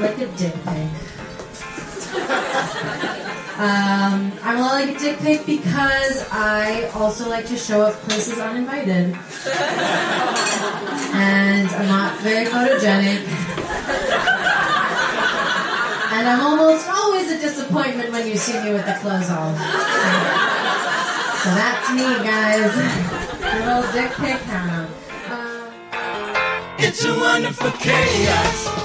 Like a dick pic. um, I'm a lot like a dick pic because I also like to show up places uninvited, and I'm not very photogenic, and I'm almost always a disappointment when you see me with the clothes off. So that's me, guys. Good old dick Hannah. Um, It's a wonderful chaos.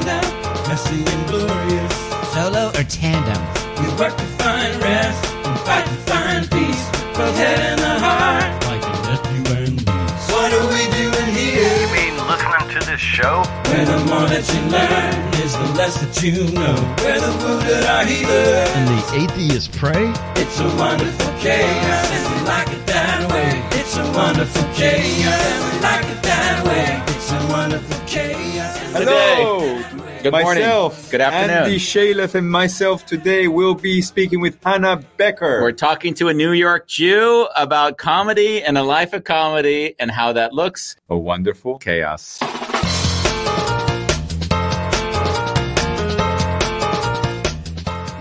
Beautifully random, messy and glorious. Solo or tandem? We work to find rest and fight to find peace. Both head and the heart. Like a nephew and niece. What are we doing here? You mean listening to this show? Where the more that you learn is the less that you know. Where the wounded are healed. and the atheists pray? It's a wonderful chaos, and we like it that way. It's a wonderful chaos, and we like it that way. It's a wonderful chaos. Hello. Good morning. Myself, Good afternoon. Andy Shalef and myself today will be speaking with Hannah Becker. We're talking to a New York Jew about comedy and a life of comedy and how that looks. a wonderful Chaos.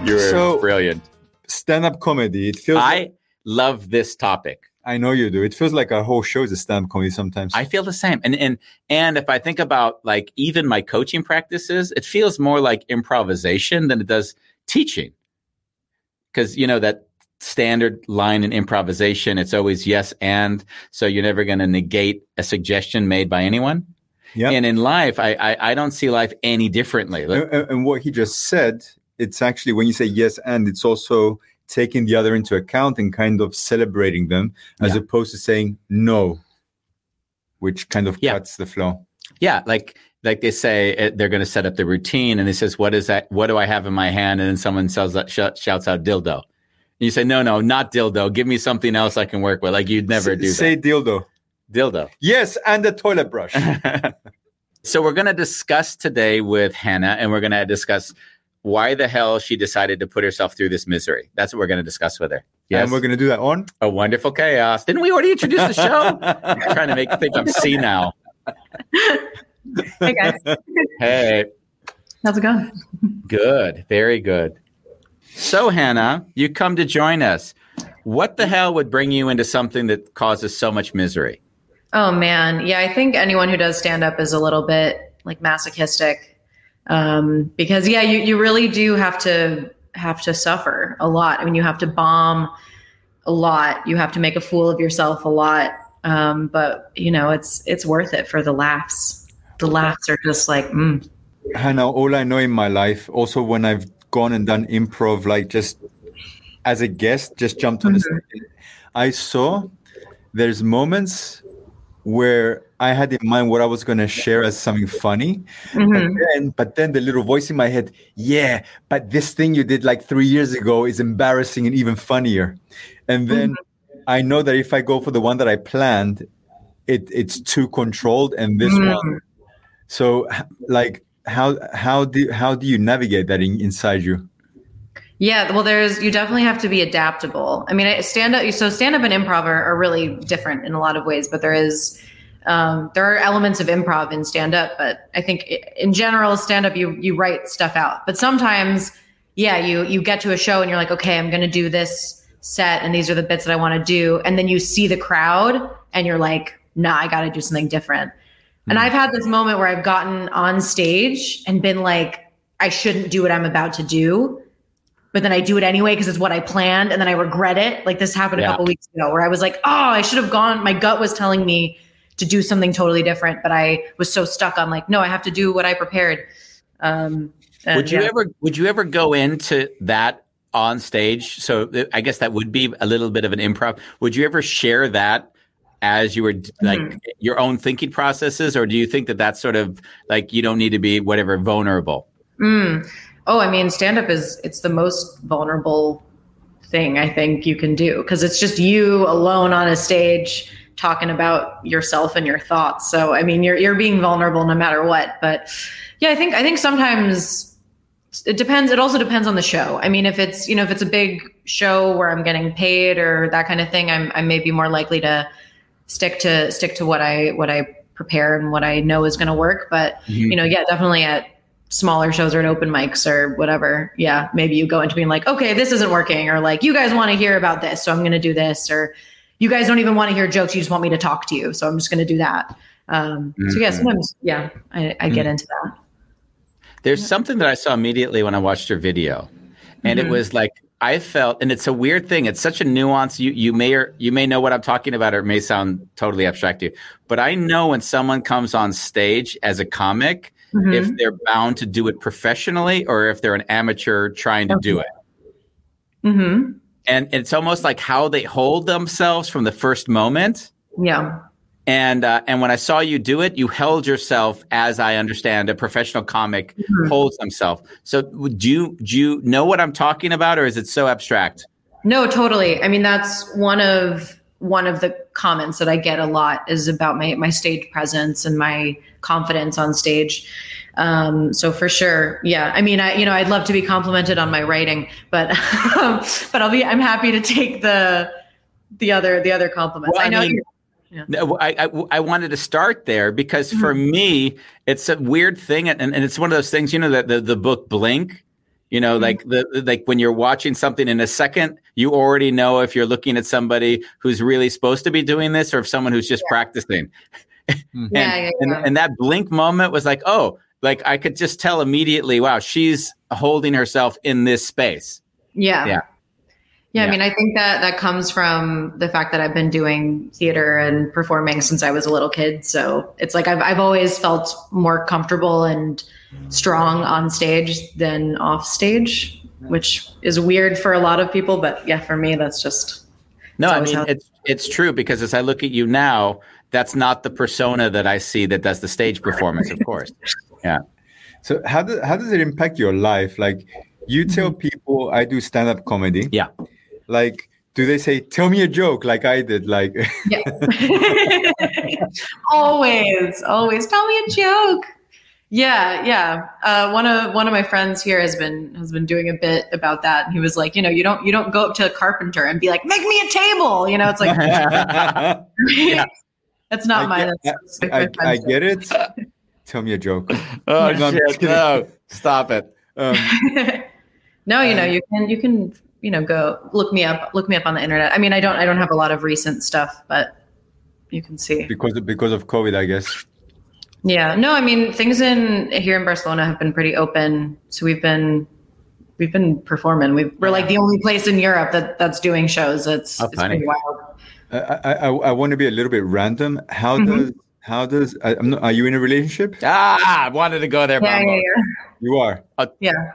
You're So- brilliant. stand-up comedy. It feels. I love this topic. I know you do. It feels like our whole show is a stand-up comedy sometimes. I feel the same. And and and if I think about like even my coaching practices, it feels more like improvisation than it does teaching. Cuz you know that standard line in improvisation, it's always yes and so you're never going to negate a suggestion made by anyone. yeah. And in life, I, I I don't see life any differently. And- and what he just said, it's actually when you say yes and, it's also taking the other into account and kind of celebrating them, as Yeah. opposed to saying no, which kind of Yeah. cuts the flow. Yeah, like like they say uh, they're going to set up the routine, and he says, "What is that? What do I have in my hand?" And then someone sells that, sh- shouts out dildo. And you say, "No, no, not dildo. Give me something else I can work with." Like you'd never S- do say dildo. Dildo. Yes, and a toilet brush. so we're going to discuss today with Hannah, and we're going to discuss why the hell she decided to put herself through this misery. That's what we're going to discuss with her. Yes, And we're going to do that on. a wonderful chaos. Didn't we already introduce the show? I'm trying to make think I'm senile. Hey guys, Hey. how's it going? Good, very good. So, Hannah, you come to join us. What the hell would bring you into something that causes so much misery? Oh man, yeah, I think anyone who does stand up is a little bit like masochistic, um, because yeah, you you really do have to have to suffer a lot. I mean, you have to bomb a lot. You have to make a fool of yourself a lot. Um, but you know, it's it's worth it for the laughs. The laughs are just like, mm, Hannah, all I know in my life, also when I've gone and done improv, like just as a guest, just jumped on the stage, I saw there's moments where I had in mind what I was going to share as something funny, but mhm. then, but then the little voice in my head, yeah, but this thing you did like three years ago is embarrassing and even funnier, and then I know that if I go for the one that I planned, it it's too controlled, and this Mm. one. So, like, how how do how do you navigate that in, inside you? Yeah, well, there's you definitely have to be adaptable. I mean, stand up. So stand up and improv are, are really different in a lot of ways, but there is um, there are elements of improv in stand up. But I think in general, stand up you you write stuff out. But sometimes, yeah, you you get to a show and you're like, okay, I'm going to do this set, and these are the bits that I want to do, and then you see the crowd, and you're like, nah, I got to do something different. And I've had this moment where I've gotten on stage and been like, I shouldn't do what I'm about to do but then I do it anyway because it's what I planned, and then I regret it. Like this happened a Yeah. couple weeks ago, where I was like, "Oh, I should have gone." My gut was telling me to do something totally different, but I was so stuck on like, "No, I have to do what I prepared." Um, and would you yeah. ever would you ever go into that on stage. So I guess that would be a little bit of an improv. Would you ever share that as you were like Mm-hmm. your own thinking processes, or do you think that that's sort of like you don't need to be whatever vulnerable? Mm. Oh, I mean, stand up is it's the most vulnerable thing I think you can do because it's just you alone on a stage talking about yourself and your thoughts. So, I mean, you're you're being vulnerable no matter what. But yeah, I think I think sometimes it depends. It also depends on the show. I mean, if it's you know if it's a big show where I'm getting paid or that kind of thing, I'm I may be more likely to stick to stick to what I what I prepare and what I know is going to work. But mm-hmm. you know, yeah, definitely at smaller shows or at open mics or whatever. Yeah, maybe you go into being like, okay, this isn't working, or like you guys want to hear about this, so I'm going to do this, or you guys don't even want to hear jokes, you just want me to talk to you, so I'm just going to do that. Um, So yeah, Mhm. sometimes yeah, I, I get into that. There's something that I saw immediately when I watched your video, and Mhm. it was like I felt, and it's a weird thing. It's such a nuance. You you may or you may know what I'm talking about, or it may sound totally abstract to you. But I know when someone comes on stage as a comic, Mhm. if they're bound to do it professionally, or if they're an amateur trying to do it. Mm-hmm. And it's almost like how they hold themselves from the first moment. Yeah. And uh, and when I saw you do it, you held yourself, as I understand, a professional comic Mhm. holds himself. So do you do you know what I'm talking about, or is it so abstract? No, totally. I mean, that's one of one of the comments that I get a lot is about my my stage presence and my confidence on stage. Um, so for sure, yeah. I mean, I you know, I'd love to be complimented on my writing, but but I'll be I'm happy to take the the other the other compliments. Well, I I know. mean, you No, I, I, I wanted to start there because for Mm-hmm. me, it's a weird thing. And, and it's one of those things, you know, that the, the book Blink, you know, Mm-hmm. like the, like when you're watching something in a second, you already know if you're looking at somebody who's really supposed to be doing this or if someone who's just practicing. yeah, and, yeah, and, yeah. and that blink moment was like, oh, like I could just tell immediately, wow, she's holding herself in this space. Yeah. Yeah. Yeah, Yeah. I mean, I think that that comes from the fact that I've been doing theater and performing since I was a little kid. So it's like I've I've always felt more comfortable and strong on stage than off stage, which is weird for a lot of people. But yeah, for me, that's just No, I mean how- it's it's true because as I look at you now, that's not the persona that I see that does the stage performance, of course. Yeah. So how does how does it impact your life? Like you tell people I do stand up comedy. Yeah. Like do they say tell me a joke like I did? Like yeah. always, always tell me a joke. Yeah, yeah. Uh, one of one of my friends here has been has been doing a bit about that. And he was like, you know, you don't you don't go up to a carpenter and be like, make me a table. You know, it's like Yeah. that's not I my. get- That's, that's I, my I get it. Tell me a joke. Oh No, I'm shit! No, stop it. Um, no, you know, Um, you can you can you know go look me up look me up on the internet. I mean, I don't I don't have a lot of recent stuff, but you can see. because of, because of COVID, I guess. Yeah, no, I mean things in here in Barcelona have been pretty open. So we've been we've been performing. we we're like the only place in Europe that that's doing shows. It's Oh, it's pretty wild. I I, I, I want to be a little bit random. How Mhm. does how does I, I'm not, are you in a relationship? Ah, I wanted to go there, Yeah, Bambo. yeah, You are. yeah. yeah.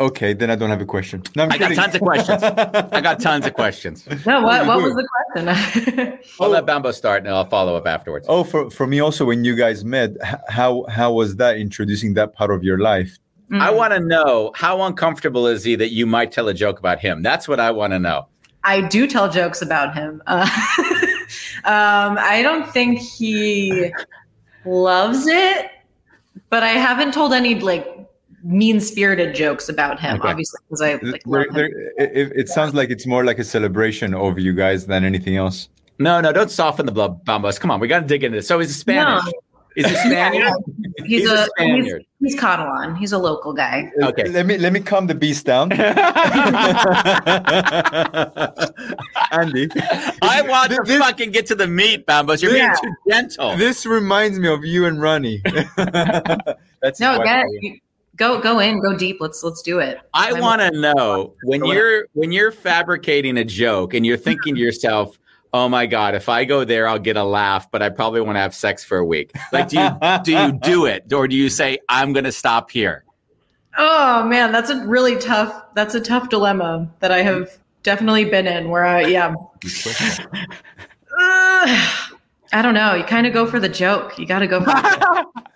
Okay, then I don't have a question. No, I'm I got tons of questions. I got tons of questions. No, what what was the question? I'll let Bambo start, and I'll follow up afterwards. Oh, for, for me also, when you guys met, how how was that introducing that part of your life? Mm. I want to know how uncomfortable is he that you might tell a joke about him? That's what I want to know. I do tell jokes about him. Uh, um, I don't think he loves it, but I haven't told any like mean spirited jokes about him. Okay. Obviously, because I like There- him. there- it, it sounds like it's more like a celebration of you guys than anything else. No, no, don't soften the blood, Bambos. Come on, we got to dig into this. So he's a Spanish. No. Is he Spaniard? He's, He's a a, he's, Spaniard. he's Catalan. He's a local guy. Okay. Let me let me calm the beast down. Andy, I want to This- fucking get to the meat, Bambos. You're being too gentle. this reminds me of you and Ronnie. That's No, get by the way. go go in, go deep. Let's let's do it. I want to know when Go you're when you're fabricating a joke and you're thinking to yourself, "Oh my god, if I go there, I'll get a laugh, but I probably want to have sex for a week." Like, do you do you do it, or do you say, "I'm going to stop here"? Oh man, that's a really tough. That's a tough dilemma that I have definitely been in. Where I, yeah, Uh, I don't know. You kind of go for the joke. You got to go for the joke.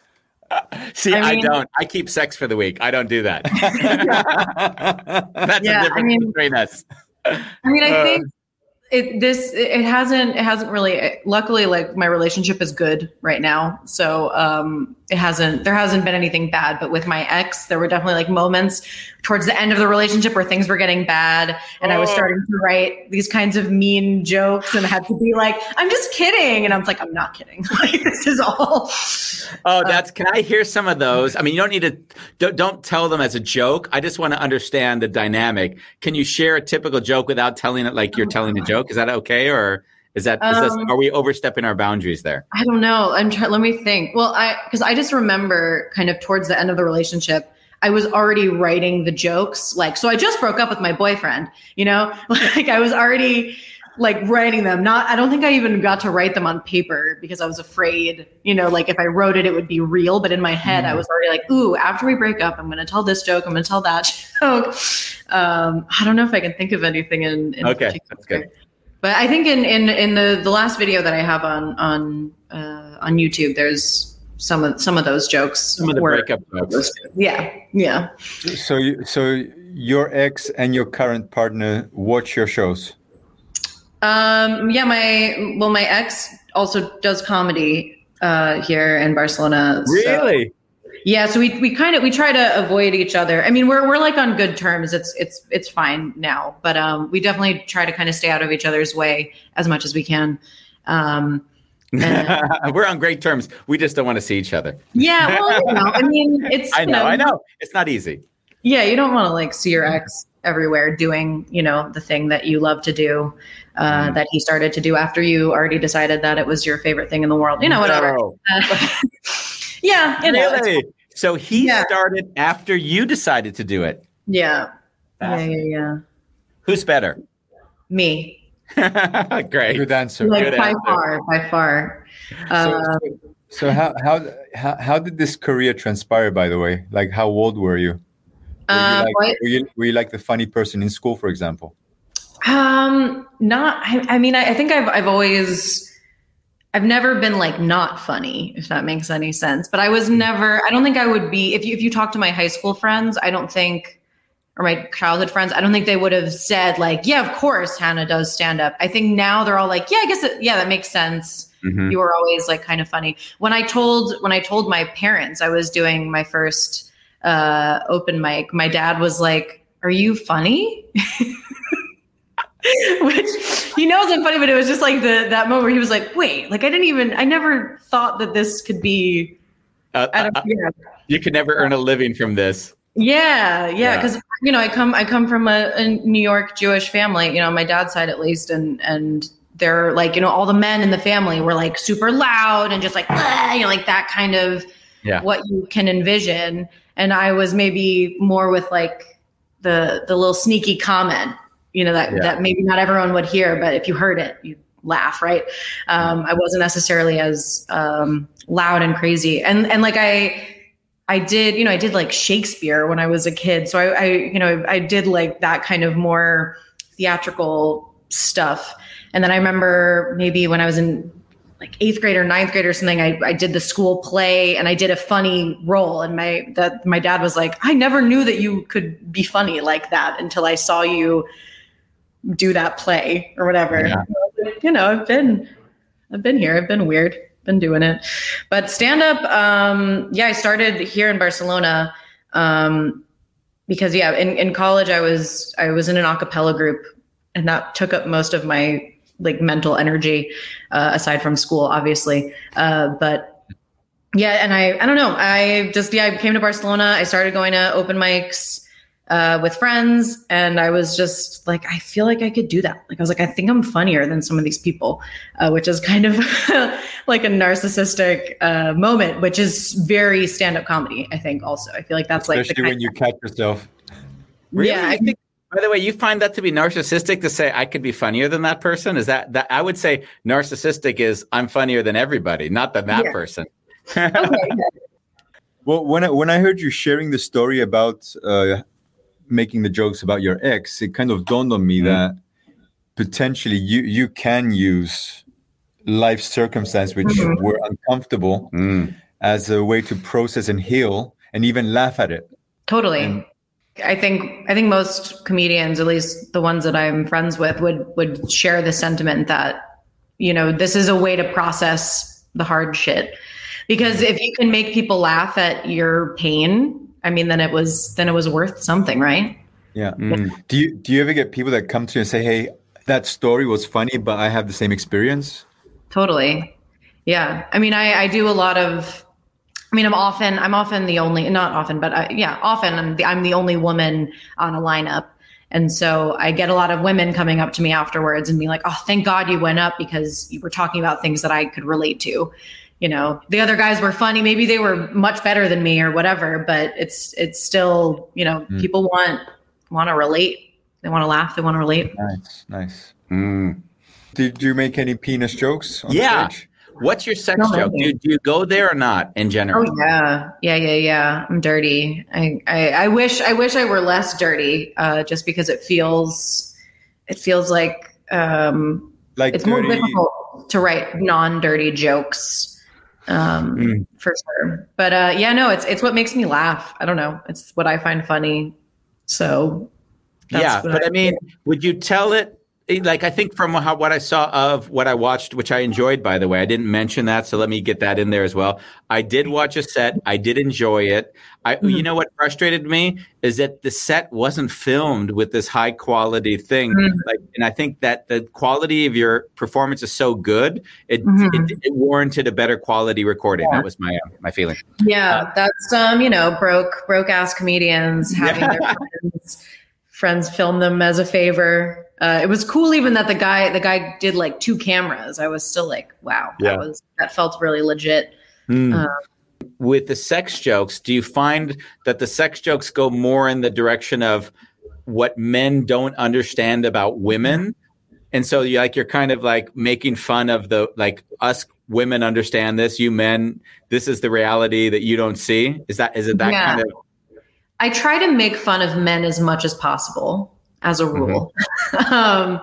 See, I I, don't. I keep sex for the week. I don't do that. That's Yeah, I the difference mean- between us. I mean, I Uh, think it this it hasn't it hasn't really. Luckily, like my relationship is good right now, so um, it hasn't there hasn't been anything bad. But with my ex, there were definitely like moments towards the end of the relationship where things were getting bad, and I was Oh. starting to write these kinds of mean jokes, and had to be like, "I'm just kidding," and I was like, "I'm not kidding. like this is all." Oh, that's. Can I hear some of those? I mean, you don't need to. Don't, don't tell them as a joke. I just want to understand the dynamic. Can you share a typical joke without telling it like you're telling a joke? Is that okay, or is that? Is this, Um, are we overstepping our boundaries there? I don't know. I'm trying. Let me think. Well, I because I just remember kind of towards the end of the relationship, I was already writing the jokes. Like, so I just broke up with my boyfriend. You know, like I was already like writing them. Not. I don't think I even got to write them on paper because I was afraid. You know, like if I wrote it, it would be real. But in my head, I was already like, ooh, after we break up, I'm going to tell this joke. I'm going to tell that joke. Um, I don't know if I can think of anything in. in Okay, particular. that's good. But I think in in in the the last video that I have on on uh, on YouTube, there's some of some of those jokes. Some of the were- breakup jokes. Yeah, yeah. So, you, so your ex and your current partner watch your shows. Um, yeah, my well, my ex also does comedy uh, here in Barcelona. so- Really? Yeah, so we we kind of we try to avoid each other. I mean, we're we're like on good terms. It's it's it's fine now, but um, we definitely try to kind of stay out of each other's way as much as we can. Um, We're on great terms. We just don't want to see each other. yeah, well, you know, I mean, it's I know. I know. It's not easy. Yeah, you don't want to like see your ex everywhere doing, you know, the thing that you love to do, uh, that he started to do after you already decided that it was your favorite thing in the world. You know, whatever. No. Yeah, you know, it's- Really? So he Yeah. started after you decided to do it. yeah, yeah, yeah, yeah. Who's better? Me, Great. Good answer. like Good by answer. far, by far. So, Uh, so how, how how how did this career transpire? By the way, like how old were you? Were you, uh, like, what- were you, were you like the funny person in school, for example? Um, not. I, I mean, I, I think I've I've always, I've never been like not funny, if that makes any sense. But I was never. I don't think I would be if you if you talk to my high school friends. I don't think, or my childhood friends. I don't think they would have said like, yeah, of course Hannah does stand up. I think now they're all like, yeah, I guess it, yeah, that makes sense. Mhm. You were always like kind of funny. When I told when I told my parents I was doing my first uh, open mic, my dad was like, "Are you funny?" Which he knows I'm funny, but it was just like the that moment where he was like, "Wait, like I didn't even I never thought that this could be." Uh, uh, yeah, you could never earn a living from this. yeah, yeah. Yeah. Because you know, I come I come from a, a New York Jewish family, you know, on my dad's side at least, and and they're like, you know, all the men in the family were like super loud and just like, you know, like that kind of Yeah. what you can envision. And I was maybe more with like the the little sneaky comment, you know, that Yeah. that maybe not everyone would hear, but if you heard it, you laugh, right? Um, I wasn't necessarily as um, loud and crazy, and and like I. I did, you know, I did like Shakespeare when I was a kid. So I, I you know, I did like that kind of more theatrical stuff. And then I remember maybe when I was in like eighth grade or ninth grade or something, I, I did the school play and I did a funny role. And my that my dad was like, I never knew that you could be funny like that until I saw you do that play or whatever. Yeah. You know, I've been I've been here. I've been weird. Been doing it. But stand up, um, yeah, I started here in Barcelona. Um, because yeah, in, in college I was I was in an a cappella group and that took up most of my like mental energy, uh, aside from school, obviously. Uh, but yeah, and I I don't know. I just yeah, I came to Barcelona. I started going to open mics uh, with friends, and I was just like, I feel like I could do that. Like I was like, I think I'm funnier than some of these people, uh, which is kind of like a narcissistic uh, moment, which is very stand up comedy. I think also. I feel like that's like Especially when you catch yourself. Really? Yeah, I think, by the way, you find that to be narcissistic to say I could be funnier than that person? Is that that I would say narcissistic is I'm funnier than everybody, not than that Yeah. person. okay. Well, when I, when I heard you sharing the story about uh, making the jokes about your ex, it kind of dawned on me Mm-hmm. that potentially you you can use life circumstance which Mhm. were uncomfortable Mm. as a way to process and heal, and even laugh at it. Totally. And- I think I think most comedians, at least the ones that I'm friends with, would would share the sentiment that you know this is a way to process the hard shit. Because if you can make people laugh at your pain, I mean, then it was then it was worth something, right? Yeah. Mm. Do you do you ever get people that come to you and say, "Hey, that story was funny, but I have the same experience"? Totally. Yeah. I mean, I, I do a lot of, I mean, I'm often, I'm often the only, not often, but I, yeah, often I'm the, I'm the only woman on a lineup. And so I get a lot of women coming up to me afterwards and be like, oh, thank God you went up because you were talking about things that I could relate to. You know, the other guys were funny. Maybe they were much better than me or whatever, but it's, it's still, you know, Mm. people want, want to relate. They want to laugh. They want to relate. Nice, nice. Mm. Did you make any penis jokes on Yeah. stage? What's your sex No, joke? Do, do you go there or not in general? Oh yeah, yeah, yeah, yeah. I'm dirty. I, I, I wish, I wish I were less dirty. Uh, just because it feels, it feels like um, Like it's more difficult to write non-dirty jokes, um, Mm. for sure. But uh, yeah, no, it's it's what makes me laugh. I don't know. It's what I find funny. So that's yeah, what but I mean, would you tell it? Like I think from how, what I saw of what I watched, which I enjoyed, by the way, I didn't mention that, so let me get that in there as well. I did watch a set. I did enjoy it. I, you know, what frustrated me is that the set wasn't filmed with this high quality thing. Mhm. Like, and I think that the quality of your performance is so good, it Mhm. it, it warranted a better quality recording. That was my uh, my feeling. Yeah, that's um, you know, broke broke ass comedians having Yeah. their friends friends film them as a favor. Uh, it was cool even that the guy the guy did like two cameras. I was still like, wow, Yeah. that was that felt really legit. Uh, with the sex jokes, do you find that the sex jokes go more in the direction of what men don't understand about women? And so you like you're kind of like making fun of the like us women understand this, you men, this is the reality that you don't see. Is that is it that Yeah. kind of I try to make fun of men as much as possible as a rule. um,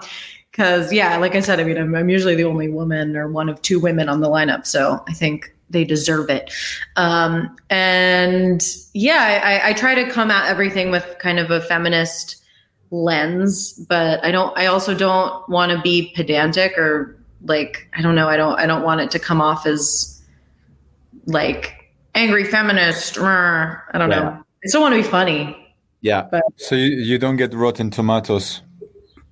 cause yeah, like I said, I mean, I'm, I'm usually the only woman or one of two women on the lineup. So I think they deserve it. Um, and yeah, I, I try to come at everything with kind of a feminist lens, but I don't, I also don't want to be pedantic or like, I don't know. I don't, I don't want it to come off as like angry feminist. I don't Yeah. know. I still want to be funny. Yeah. So you, you don't get rotten tomatoes.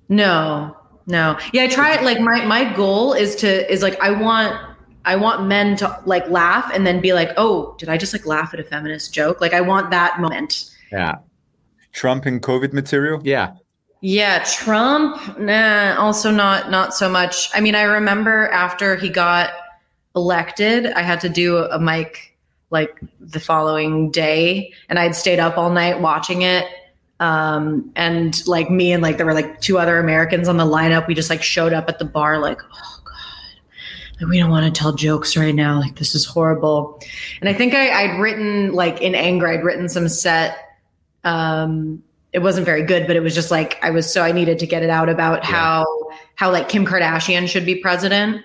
No, no. Yeah, I try it. Like my my goal is to is like I want I want men to like laugh and then be like, oh, did I just like laugh at a feminist joke? Like I want that moment. Yeah. Trump and COVID material. Yeah. Yeah, Trump, nah, also not not so much. I mean, I remember after he got elected, I had to do a mic like the following day and I'd stayed up all night watching it. Um, and like me and like there were like two other Americans on the lineup. We just like showed up at the bar like, oh God, like, we don't want to tell jokes right now. Like this is horrible. And I think I, I'd written like in anger, I'd written some set um it wasn't very good but it was just like i was so i needed to get it out about how how like kim kardashian should be president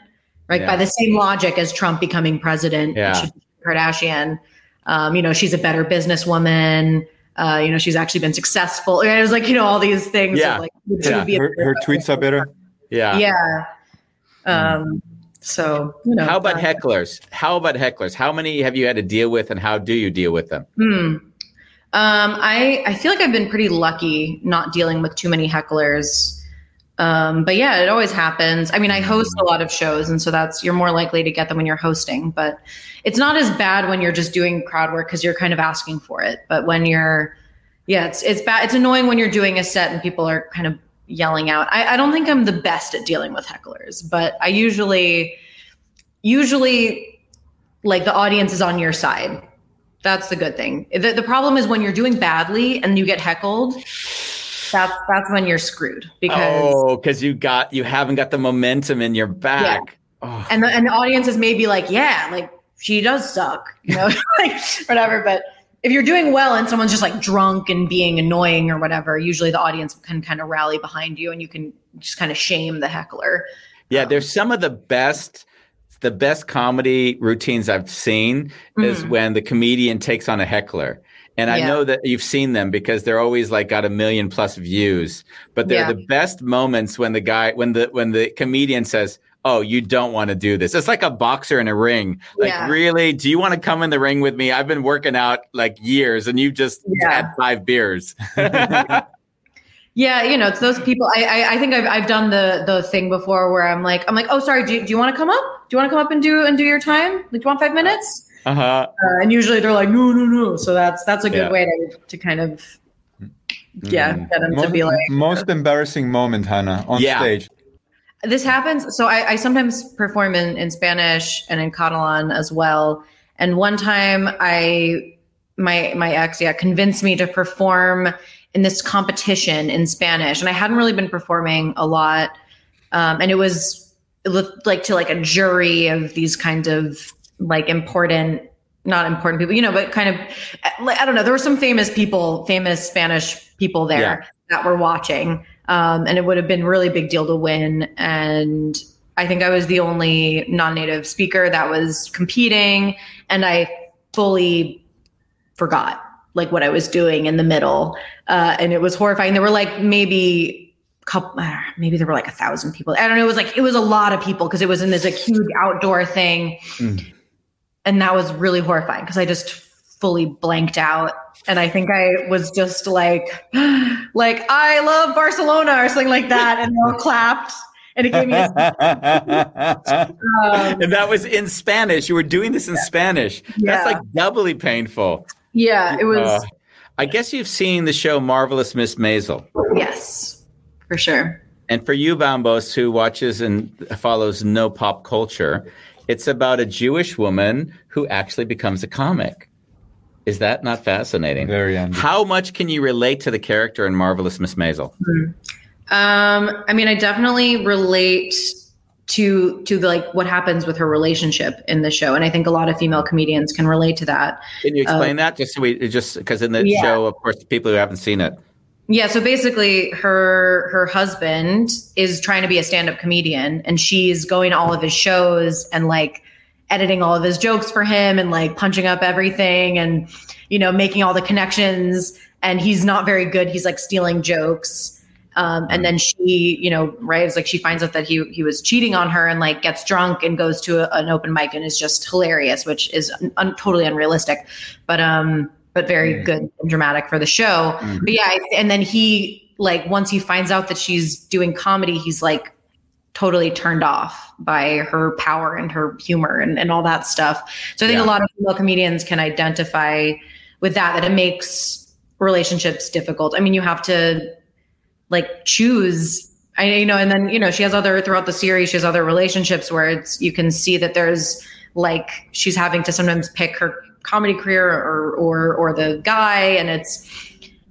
right Yeah. by the same logic as trump becoming president Yeah. it should be kardashian um you know she's a better businesswoman uh you know she's actually been successful it was like you know all these things Yeah. of, like Yeah. be Her, her tweets are better. Yeah. yeah um so you know How about uh, hecklers? How about hecklers? How many have you had to deal with and how do you deal with them? Hmm. Um, I I feel like I've been pretty lucky not dealing with too many hecklers. Um, but yeah, it always happens. I mean, I host a lot of shows, and so that's you're more likely to get them when you're hosting. But it's not as bad when you're just doing crowd work because you're kind of asking for it. But when you're, yeah, it's it's bad. It's annoying when you're doing a set and people are kind of yelling out. I, I don't think I'm the best at dealing with hecklers, but I usually, usually, like the audience is on your side. That's the good thing. The, the problem is when you're doing badly and you get heckled. That's that's when you're screwed because Oh, because you got you haven't got the momentum in your back. Oh. and the and the audience is maybe like, yeah, like she does suck, you know, like whatever. But if you're doing well and someone's just like drunk and being annoying or whatever, usually the audience can kind of rally behind you and you can just kind of shame the heckler. Yeah, there's some of the best the best comedy routines I've seen is Mhm. when the comedian takes on a heckler. And I know that you've seen them because they're always like got a million plus views. But they're Yeah. the best moments when the guy when the when the comedian says, Oh, you don't want to do this. It's like a boxer in a ring. Like, Yeah. really? Do you want to come in the ring with me? I've been working out like years and you've just Yeah. had five beers. Yeah, you know, it's those people. I I, I think I've I've done the the thing before where I'm like I'm like, oh, sorry, do you, do you want to come up? Do you want to come up and do and do your time? Like, do you want five minutes? Uh-huh. Uh, and usually they're like, no, no, no. So that's that's a good Yeah. way to to kind of yeah Mm. get them to Most, be like. most embarrassing moment, Hannah, on Yeah. stage. this happens so I, I sometimes perform in, in spanish and in catalan as well and one time i my my ex yeah convinced me to perform in this competition in spanish and i hadn't really been performing a lot um, and it was it looked like to like a jury of these kind of like important not important people you know but kind of i don't know there were some famous people famous spanish people there Yeah. that were watching um, and it would have been really big deal to win. And I think I was the only non-native speaker that was competing, and I fully forgot like what I was doing in the middle, uh, and it was horrifying. There were like maybe couple, uh, maybe there were like a thousand people. I don't know. It was like it was a lot of people because it was in this like huge outdoor thing, Mm. And that was really horrifying because I just fully blanked out and i think i was just like like i love barcelona or something like that and they all clapped and it gave me a, um, and that was in Spanish. You were doing this in Spanish. Yeah. That's like doubly painful. yeah it was Uh, I guess you've seen the show Marvelous Mrs. Maisel. yes for sure And for you, Bambos, who watches and follows no pop culture, it's about a Jewish woman who actually becomes a comic. Is that not fascinating? Very Andy. How much can you relate to the character in Marvelous Mrs. Maisel? um i mean i definitely relate to to the, like what happens with her relationship in the show and i think a lot of female comedians can relate to that Can you explain that? Just so we just because in the Uh, Yeah. show, of course, people who haven't seen it. Yeah, so basically her her husband is trying to be a stand-up comedian and she's going to all of his shows and like editing all of his jokes for him and like punching up everything and you know making all the connections and he's not very good. He's like stealing jokes. Um, and then she, you know, right, it's like she finds out that he he was cheating on her and like gets drunk and goes to a, an open mic and is just hilarious, which is un- un- totally unrealistic, but um, but very mm. good and dramatic for the show. Mm. But yeah, and then he like once he finds out that she's doing comedy, he's like totally turned off by her power and her humor and, and all that stuff. So I think Yeah. a lot of female comedians can identify with that, that it makes relationships difficult. I mean, you have to like choose I you know, and then you know, she has other throughout the series, she has other relationships where it's you can see that there's like she's having to sometimes pick her comedy career or or or the guy. And it's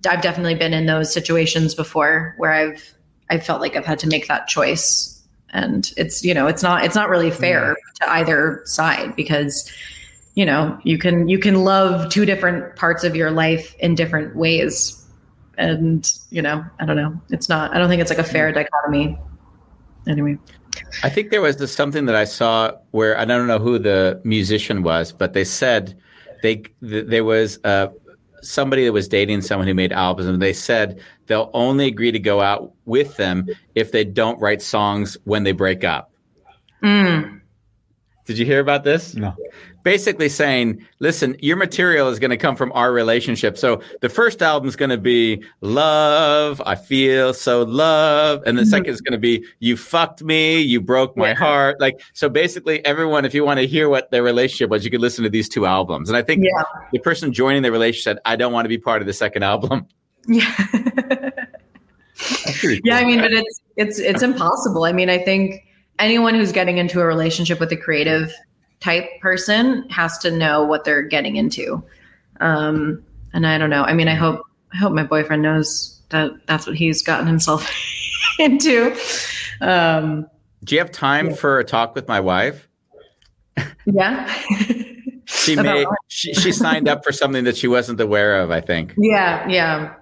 I've definitely been in those situations before where I've I felt like I've had to make that choice. And it's you know it's not it's not really fair to either side because you know you can you can love two different parts of your life in different ways. And you know I don't know. It's not I don't think it's like a fair mm-hmm. dichotomy. Anyway. I think there was this, something that I saw where I don't know who the musician was, but they said they th- there was uh, somebody that was dating someone who made albums, and they said they'll only agree to go out with them if they don't write songs when they break up. mm, Did you hear about this? No. Basically saying, listen, your material is going to come from our relationship. So the first album is going to be love, I feel so love. And the mm-hmm. second is going to be you fucked me, you broke my Yeah. heart. Like, so basically everyone, if you want to hear what their relationship was, you could listen to these two albums. And I think yeah the person joining the relationship said, I don't want to be part of the second album. yeah yeah i mean but it's it's it's impossible i mean i think anyone who's getting into a relationship with a creative type person has to know what they're getting into um and i don't know i mean i hope i hope my boyfriend knows that that's what he's gotten himself into um Do you have time Yeah. for a talk with my wife? yeah She made she, she signed up for something that she wasn't aware of. I think. Yeah, yeah.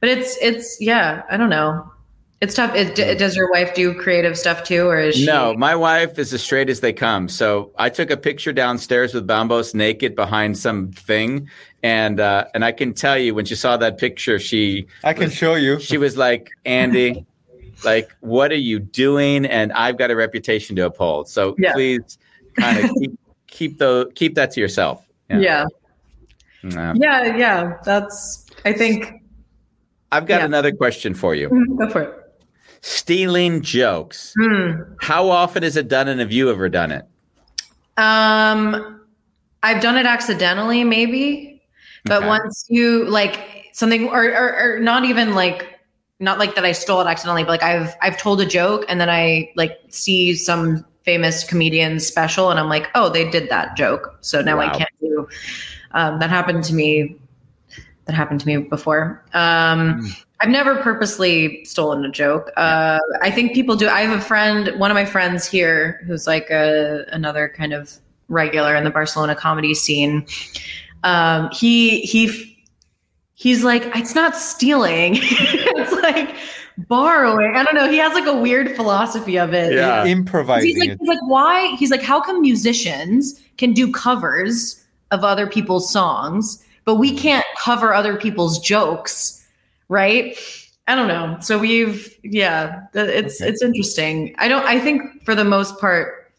But it's it's yeah. I don't know. It's tough. It, d- does your wife do creative stuff too, or is she? No, my wife is as straight as they come. So I took a picture downstairs with Bambos naked behind some thing, and uh, and I can tell you when she saw that picture, she I can show you. she was like, Andy, like, what are you doing? And I've got a reputation to uphold. So Yeah. please, kind of keep keep the keep that to yourself. Yeah. Yeah. yeah, yeah. That's. I think. I've got Yeah. another question for you. Go for it. Stealing jokes. Hmm. How often is it done, and have you ever done it? Um, I've done it accidentally, maybe, but Okay. once you like something, or, or or not even like not like that I stole it accidentally, but like I've I've told a joke and then I like see some famous comedian's special and I'm like, oh, they did that joke, so now I can't do. Um, that happened to me. That happened to me before. Um, I've never purposely stolen a joke. Uh, I think people do. I have a friend, one of my friends here, who's like a, another kind of regular in the Barcelona comedy scene. Um, he he he's like, it's not stealing. it's like borrowing. I don't know. He has like a weird philosophy of it. Yeah. Improvising He's like, it. he's like, why? He's like, how come musicians can do covers of other people's songs, but we can't cover other people's jokes, right? I don't know. So we've, yeah, it's Okay. it's interesting. I don't. I think for the most part,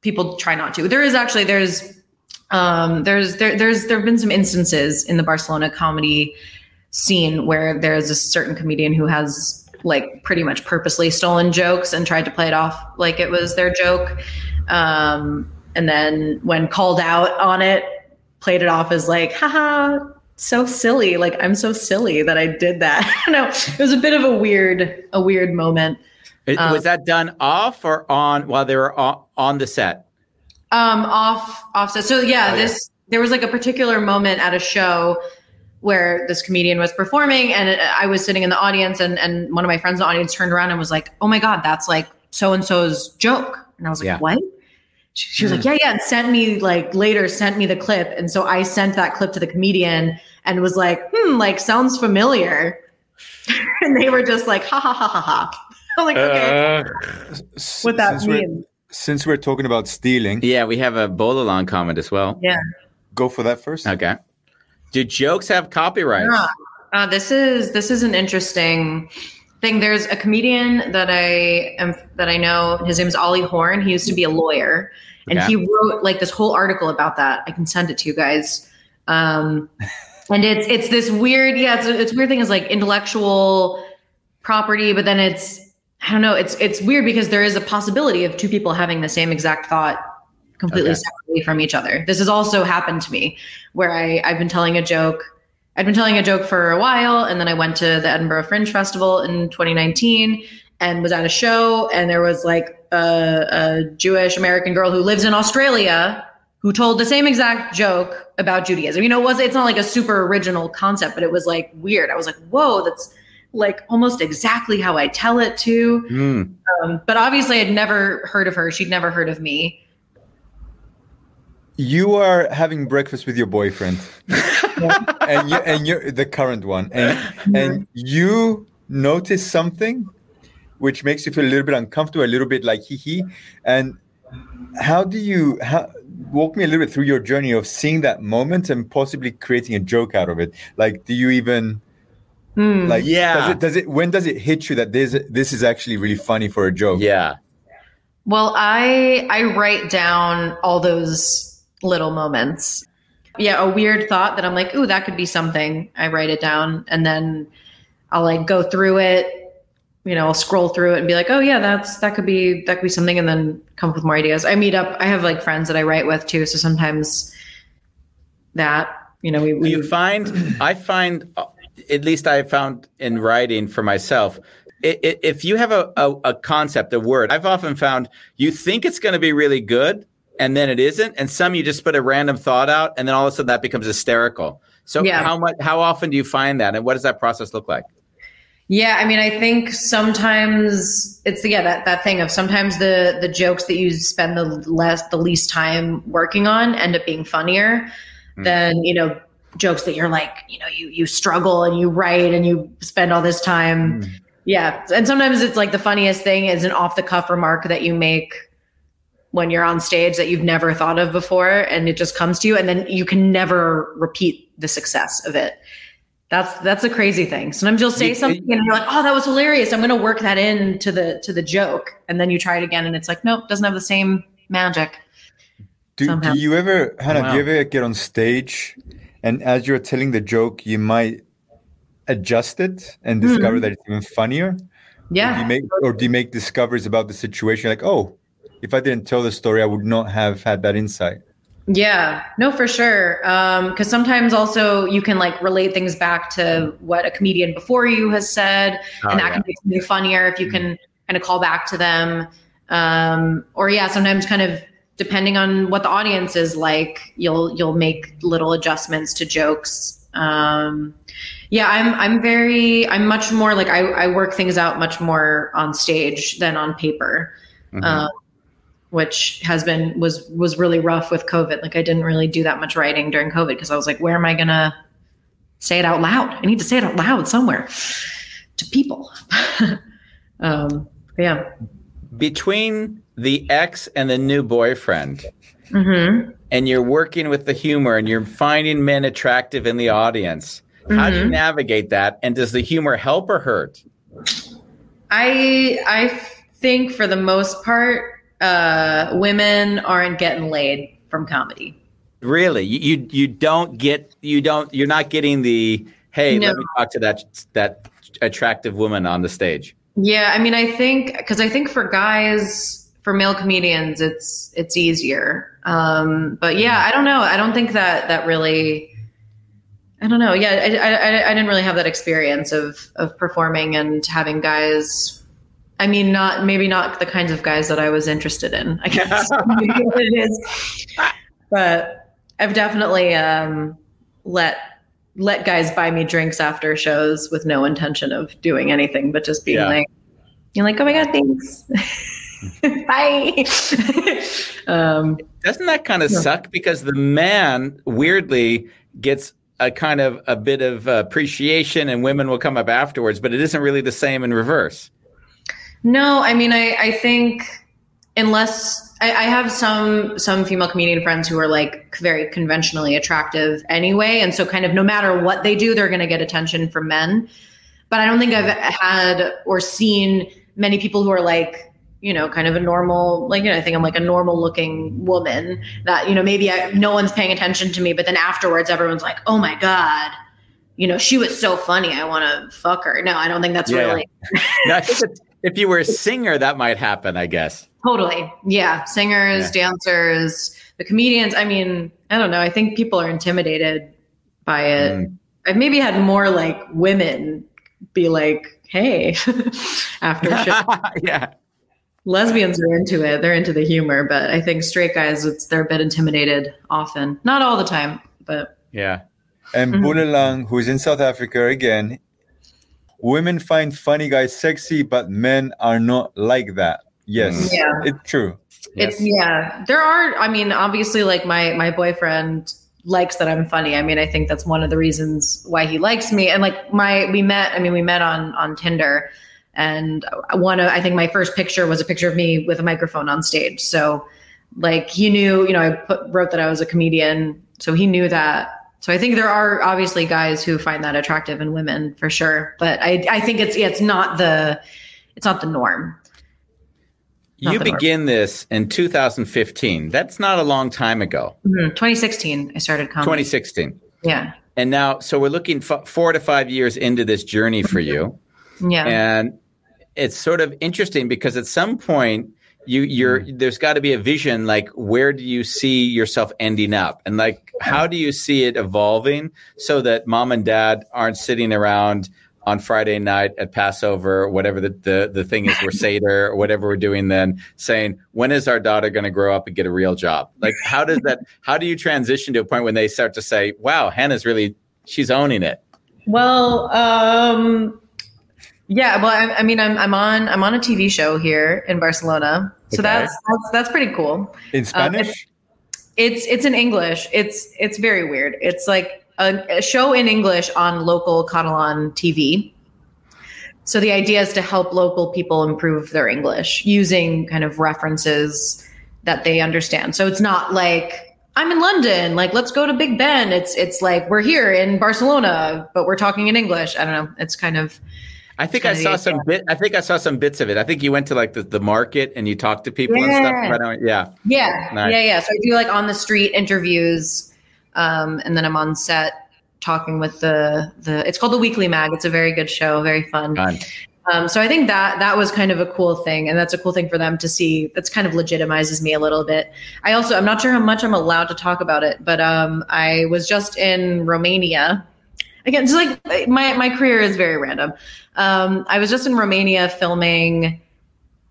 people try not to. There is actually there's um there's there there's there have been some instances in the Barcelona comedy scene where there's a certain comedian who has like pretty much purposely stolen jokes and tried to play it off like it was their joke um and then when called out on it played it off as like haha so silly like i'm so silly that i did that no it was a bit of a weird a weird moment It- Um, was that done off or on while they were on, on the set? Um, off offset. So yeah, Oh, yeah. this there was like a particular moment at a show where this comedian was performing, and I was sitting in the audience, and and one of my friends in the audience turned around and was like, "Oh my god, that's like so and so's joke," and I was like, Yeah. "What?" She, she was like, "Yeah, yeah," and sent me like later sent me the clip, and so I sent that clip to the comedian and was like, "Hmm, like sounds familiar," and they were just like, "Ha ha ha ha ha." I'm like, okay, S- what that since we're- means? Since we're talking about stealing, Yeah, we have a Bolalong comment as well. Yeah. go for that first. Okay. Do jokes have copyrights? Yeah. Uh, this is this is an interesting thing. There's a comedian that I am that I know. His name is Ollie Horn. He used to be a lawyer, and Okay. he wrote like this whole article about that. I can send it to you guys. Um, and it's it's this weird, yeah, it's it's weird thing. Is like intellectual property, but then it's I don't know. It's it's weird because there is a possibility of two people having the same exact thought completely Okay. separately from each other. This has also happened to me where I I've been telling a joke. I'd been telling a joke for a while, and then I went to the Edinburgh Fringe Festival in 2019 and was at a show, and there was like a, a Jewish American girl who lives in Australia who told the same exact joke about Judaism. You know, it was it's not like a super original concept, but it was like weird. I was like, whoa, that's like almost exactly how I tell it too. Hmm. Um, but obviously, I'd never heard of her. She'd never heard of me. You are having breakfast with your boyfriend, and you and you're the current one, and and you notice something which makes you feel a little bit uncomfortable, a little bit like hee hee. And how do you how, walk me a little bit through your journey of seeing that moment and possibly creating a joke out of it? Like, do you even Hmm. like? Yeah. Does it, does it? When does it hit you that this this is actually really funny for a joke? Yeah. Well, I I write down all those little moments. Yeah, a weird thought that I'm like, ooh, that could be something. I write it down and then I'll like go through it, you know, I'll scroll through it and be like, oh yeah, that's that could be that could be something and then come up with more ideas. I meet up I have like friends that I write with too, so sometimes that, you know, we, we you find I find uh, at least I found in writing for myself if you have a, a, a concept a word I've often found you think it's going to be really good and then it isn't and some you just put a random thought out and then all of a sudden that becomes hysterical so Yeah. how much how often do you find that and what does that process look like Yeah, I mean, I think sometimes it's yeah that that thing of sometimes the the jokes that you spend the less the least time working on end up being funnier hmm. than you know jokes that you're like you know you you struggle and you write and you spend all this time. Hmm. Yeah, and sometimes it's like the funniest thing is an off the cuff remark that you make when you're on stage that you've never thought of before and it just comes to you and then you can never repeat the success of it. That's that's a crazy thing. Sometimes you'll say You- something and you're like, "Oh, that was hilarious. I'm going to work that into the to the joke." And then you try it again and it's like, "Nope, doesn't have the same magic." Do, somehow. do you ever, Hannah, do you ever get on stage and as you're telling the joke, you might adjust it and discover hmm. that it's even funnier? Or do Yeah. you make, or do you make discoveries about the situation like, oh, if I didn't tell the story, I would not have had that insight? Yeah, no, for sure. Um, cause sometimes also you can like relate things back to what a comedian before you has said, Oh, and that yeah. can make something funnier if you can kind of call back to them. Um, or yeah, sometimes kind of depending on what the audience is like, you'll you'll make little adjustments to jokes. Um, yeah, I'm I'm very I'm much more like I, I work things out much more on stage than on paper. Mhm. Um, which has been was was really rough with COVID. Like I didn't really do that much writing during COVID because I was like, where am I gonna say it out loud? I need to say it out loud somewhere to people. um, yeah. Between the ex and the new boyfriend, hmm and you're working with the humor and you're finding men attractive in the audience. How do you Mhm. navigate that? And does the humor help or hurt? I I think for the most part, uh, women aren't getting laid from comedy. Really, you you, you don't get you don't you're not getting the hey No. let me talk to that that attractive woman on the stage. Yeah, I mean, I think because I think for guys, for male comedians, it's it's easier. Um, but yeah, I don't know. I don't think that that really. I don't know. Yeah, I, I, I- I didn't really have that experience of of performing and having guys. I mean, not maybe not the kinds of guys that I was interested in. I guess it is. But I've definitely um, let let guys buy me drinks after shows with no intention of doing anything, but just being Yeah. like, you're like, oh my god, thanks, bye. um, Doesn't that kind of Yeah. suck because the man weirdly gets a kind of a bit of appreciation and women will come up afterwards, but it isn't really the same in reverse. No, I mean, I I think unless I, I have some some female comedian friends who are like very conventionally attractive anyway, and so kind of no matter what they do, they're going to get attention from men. But I don't think I've had or seen many people who are like you know, kind of a normal, like, you know, I think I'm like a normal looking woman that, you know, maybe I, no one's paying attention to me, but then afterwards everyone's like, oh my God, you know, she was so funny. I want to fuck her. No, I don't think that's Yeah. really Now, I think that if you were a singer, that might happen, I guess. totally. Yeah. Singers, dancers, the comedians. I mean, I don't know. I think people are intimidated by it. Mm. I've maybe had more like women be like, hey, after show. yeah. lesbians are into it they're into the humor but i think straight guys it's they're a bit intimidated often not all the time but Yeah. And Mhm. Bulalang, who's in South Africa again, women find funny guys sexy, but men are not like that. Yes, Mm. Yeah. it's true. Yes. it's yeah there are i mean obviously like my my boyfriend likes that i'm funny i mean i think that's one of the reasons why he likes me and like my we met i mean we met on on tinder and one of i think my first picture was a picture of me with a microphone on stage so like he knew you know i put, wrote that i was a comedian so he knew that so i think there are obviously guys who find that attractive in women for sure but i i think it's it's not the it's not the norm Not You the norm. begin this in 2015. That's not a long time ago. Mhm. 2016 i started comedy 2016. yeah And now, so we're looking f- four to five years into this journey for you. yeah and it's sort of interesting because at some point you you're there's got to be a vision like where do you see yourself ending up and like how do you see it evolving so that mom and dad aren't sitting around on Friday night at Passover, whatever the, the, the thing is, we're Seder or whatever we're doing then, saying, when is our daughter going to grow up and get a real job? Like, how does that, how do you transition to a point when they start to say, wow, Hannah's really, she's owning it? Well, um, Yeah, well, I, I mean, I'm I'm on I'm on a TV show here in Barcelona, so Okay. that's, that's that's pretty cool. In Spanish? It's it's in English. It's it's very weird. It's like a, a show in English on local Catalan TV. So the idea is to help local people improve their English using kind of references that they understand. So it's not like I'm in London, like let's go to Big Ben. It's it's like we're here in Barcelona, but we're talking in English. I don't know. It's kind of I think I saw some bit. I think I saw some bits of it. I think you went to like the, the market and you talked to people and Yeah. stuff. Right on- yeah. Yeah, Nice. yeah, yeah. So I do like on the street interviews, um, and then I'm on set talking with the the. It's called the Weekly Mag. It's a very good show, very fun. Fun. Um, so I think that that was kind of a cool thing, and that's a cool thing for them to see. That's kind of legitimizes me a little bit. I also I'm not sure how much I'm allowed to talk about it, but um, I was just in Romania. Again, just like my my career is very random. Um, I was just in Romania filming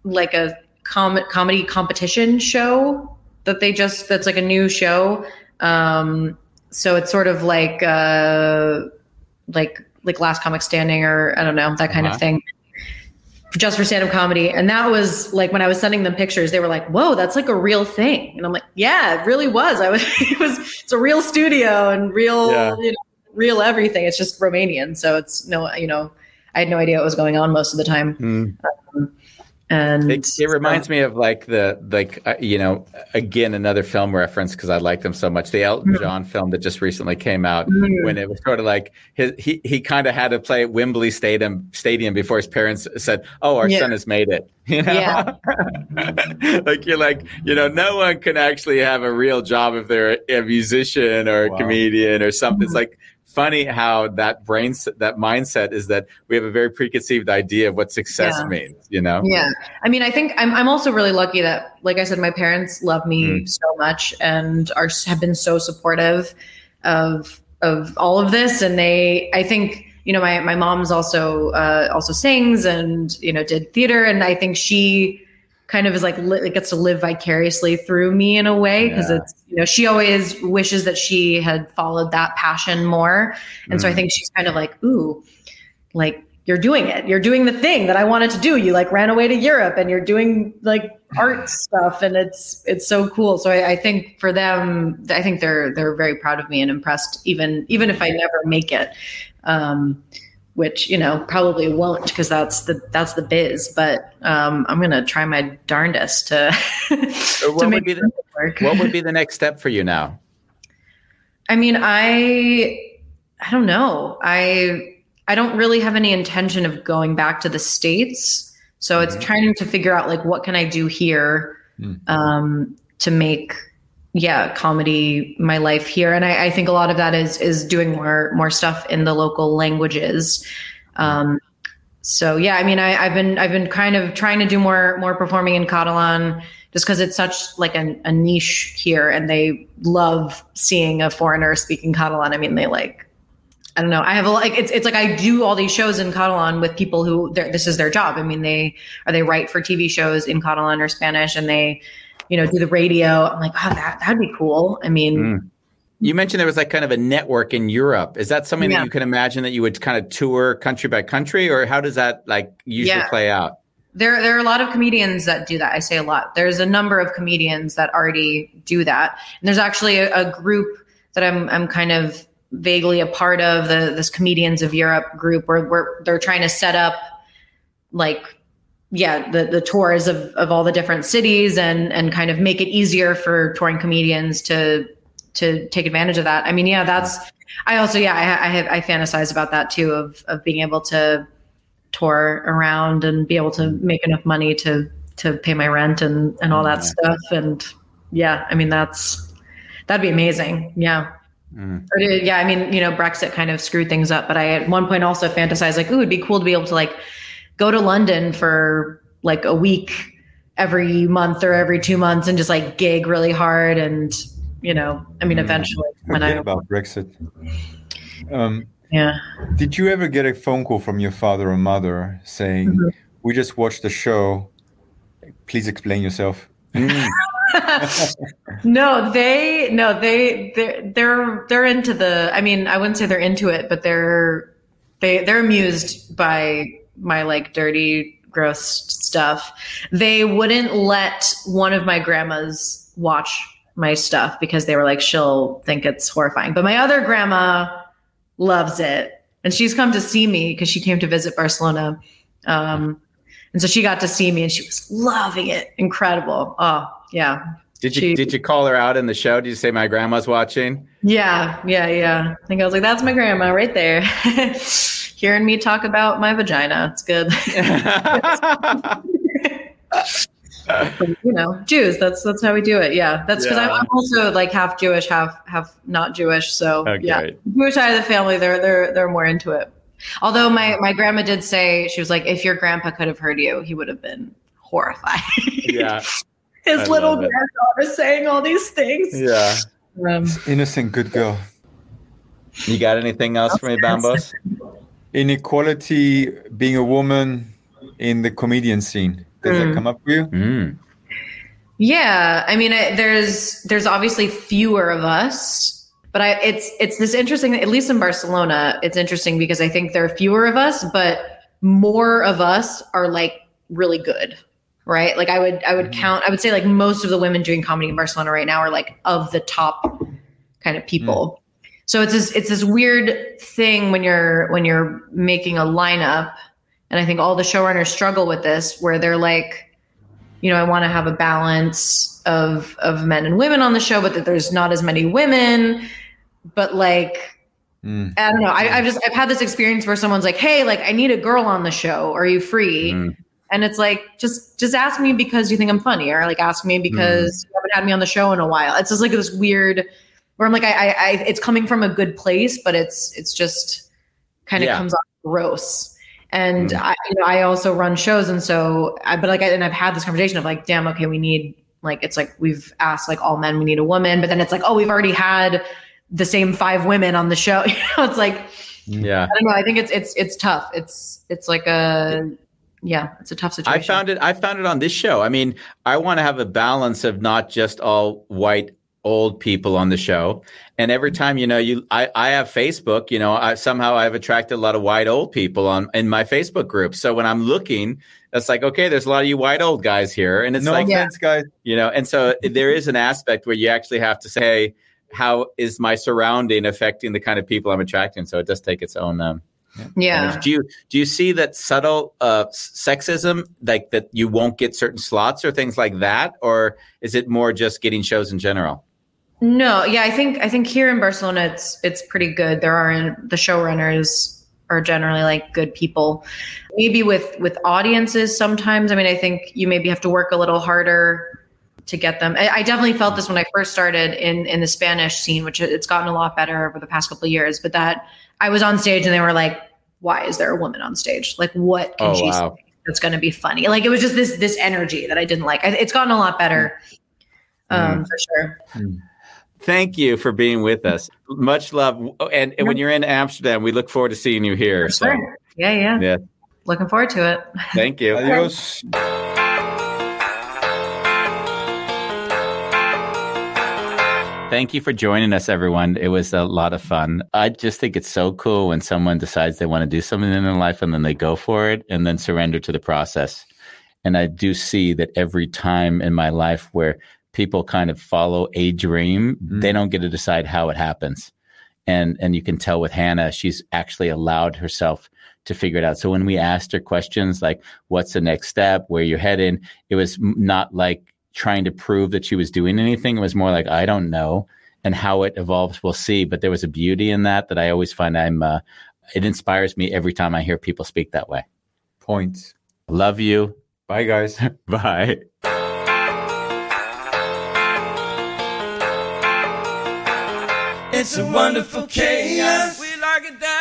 like a com- comedy competition show that they just that's like a new show. Um, so it's sort of like uh, like like Last Comic Standing or I don't know that kind Uh-huh. of thing. Just for stand up comedy. And that was like when I was sending them pictures, they were like, Whoa, that's like a real thing. And I'm like, Yeah, it really was. I was it was it's a real studio and real Yeah. you know, real everything. It's just Romanian. So it's no you know, I had no idea what was going on most of the time. Mm. And It, it reminds me of like the like uh, you know again another film reference because I like them so much. The Elton Mm-hmm. John film that just recently came out when it was sort of like his, he he kind of had to play at Wembley Stadium Stadium before his parents said, "Oh, our Yeah. son has made it." You know, Yeah. like you're like you know no one can actually have a real job if they're a musician or a Wow. comedian or something. Mm-hmm. It's like funny how that brain that mindset is that we have a very preconceived idea of what success Yeah. means. You know. Yeah. I mean, I think I'm, I'm also really lucky that, like I said, my parents love me Mm. so much and are have been so supportive of of all of this. And they, I think, you know, my my mom's also uh, also sings and you know did theater, and I think she kind of is like li- gets to live vicariously through me in a way because Yeah. it's you know she always wishes that she had followed that passion more, and so I Mm. think she's kind of like, ooh, like you're doing it. You're doing the thing that I wanted to do. You like ran away to Europe and you're doing like art stuff and it's it's so cool. So I, I think for them, I think they're they're very proud of me and impressed even even if I never make it. Um which, you know, probably won't because that's the that's the biz. But um I'm gonna try my darndest to, to what would make be the- work. what would be the next step for you now? I mean, I I don't know. I I don't really have any intention of going back to the states. So it's trying to figure out like what can I do here um, to make yeah comedy my life here. And I, I think a lot of that is is doing more more stuff in the local languages. Um, so yeah, I mean, I, I've been I've been kind of trying to do more more performing in Catalan just because it's such like a, a niche here, and they love seeing a foreigner speaking Catalan. I mean, they like I don't know. I have a like it's it's like I do all these shows in Catalan with people who this is their job. I mean, they are they write for TV shows in Catalan or Spanish, and they you know do the radio. I'm like, oh, that that'd be cool. I mean, Mm. You mentioned there was like kind of a network in Europe. Is that something Yeah. that you can imagine that you would kind of tour country by country, or how does that like usually Yeah. play out? There, there are a lot of comedians that do that. I say a lot. There's a number of comedians that already do that. And there's actually a, a group that I'm, I'm kind of vaguely a part of the this comedians of Europe group where, where they're trying to set up like, yeah, the, the tours of, of all the different cities and, and kind of make it easier for touring comedians to, to take advantage of that. I mean, yeah, that's, I also, yeah, I, I have, I fantasize about that too, of, of being able to, tour around and be able to make enough money to to pay my rent and and all that stuff. And yeah i mean that's that'd be amazing. Yeah. Mm. Did- yeah i mean you know brexit kind of screwed things up but i at one point also fantasized like ooh it'd be cool to be able to like go to london for like a week every month or every two months and just like gig really hard and you know i mean eventually when Forget i about Brexit. Um, yeah did you ever get a phone call from your father or mother saying, Mm-hmm. "We just watched the show. Please explain yourself." no, they no they they're they're they're into the. I mean, I wouldn't say they're into it, but they're they they're amused by my like dirty, gross stuff, they wouldn't let one of my grandmas watch my stuff because they were like, she'll think it's horrifying. But my other grandma loves it. And she's come to see me because she came to visit Barcelona. Um, and so she got to see me and she was loving it. Incredible. Oh, yeah. Did you She- did you call her out in the show? Did you say my grandma's watching? Yeah, yeah, yeah. I think I was like, that's my grandma right there. Hearing me talk about my vagina. It's good. You know, Jews, that's that's how we do it. Yeah. That's because Yeah. I'm also like half Jewish, half half not Jewish. So Okay. yeah. Jewish side of the family, they're they're they're more into it. Although my my grandma did say she was like, if your grandpa could have heard you, he would have been horrified. yeah, His I little love granddaughter saying all these things. yeah. Um, Innocent, good girl. You got anything else for me, Bambos? Inequality, being a woman in the comedian scene. Does that Mm. come up for you? Mm. Yeah, I mean, I, there's there's obviously fewer of us, but I it's it's this interesting. At least in Barcelona, it's interesting because I think there are fewer of us, but more of us are like really good, right? Like I would I would count. I would say like most of the women doing comedy in Barcelona right now are like of the top kind of people. So it's this it's this weird thing when you're when you're making a lineup, and I think all the showrunners struggle with this, where they're like you know, I want to have a balance of of men and women on the show, but that there's not as many women. But like, Mm. I don't know. I, I've just I've had this experience where someone's like, "Hey, like, I need a girl on the show. Are you free?" Mm. And it's like, just just ask me because you think I'm funny, or like ask me because mm. you haven't had me on the show in a while. It's just like this weird where I'm like, I, I, I it's coming from a good place, but it's it's just kind of Yeah. comes off gross. And mm. I, you know, I also run shows, and so, I, but like, I, and I've had this conversation of like, damn, okay, we need like, it's like we've asked like all men, we need a woman, but then it's like, oh, we've already had the same five women on the show. You know, it's like, Yeah. I don't know. I think it's it's it's tough. It's it's like a yeah, it's a tough situation. I found it. I found it on this show. I mean, I want to have a balance of not just all white old people on the show. And every time, you know, you I, I have Facebook, you know, I somehow I've attracted a lot of white old people on in my Facebook group. So when I'm looking, it's like, okay, there's a lot of you white old guys here. And it's no like offense, guys. you know, and so there is an aspect where you actually have to say, how is my surrounding affecting the kind of people I'm attracting? So it does take its own um, yeah. do you do you see that subtle uh, sexism, like that you won't get certain slots or things like that, or is it more just getting shows in general? No, yeah, I think I think here in Barcelona it's it's pretty good. There are the showrunners are generally like good people. Maybe with with audiences sometimes. I mean, I think you maybe have to work a little harder to get them. I, I definitely felt this when I first started in in the Spanish scene, which it's gotten a lot better over the past couple of years. But that I was on stage and they were like, "Why is there a woman on stage? Like, what can Oh, she wow. say that's going to be funny?" Like, it was just this this energy that I didn't like. It's gotten a lot better, um, for sure. Thank you for being with us. Much love, Oh, and, and when you're in Amsterdam, we look forward to seeing you here. For So sure. Yeah, yeah. Yeah. Looking forward to it. thank you. Adios. Thank you for joining us, everyone. It was a lot of fun. I just think it's so cool when someone decides they want to do something in their life and then they go for it and then surrender to the process. And I do see that every time in my life where people kind of follow a dream, mm-hmm. they don't get to decide how it happens. And and you can tell with Hannah, she's actually allowed herself to figure it out. So when we asked her questions like, "What's the next step? Where you're heading?" It was not like trying to prove that she was doing anything. It was more like, "I don't know," and how it evolves, we'll see. But there was a beauty in that that I always find I'm. Uh, it inspires me every time I hear people speak that way. Points. Love you. Bye, guys. Bye. It's a wonderful chaos. We like it that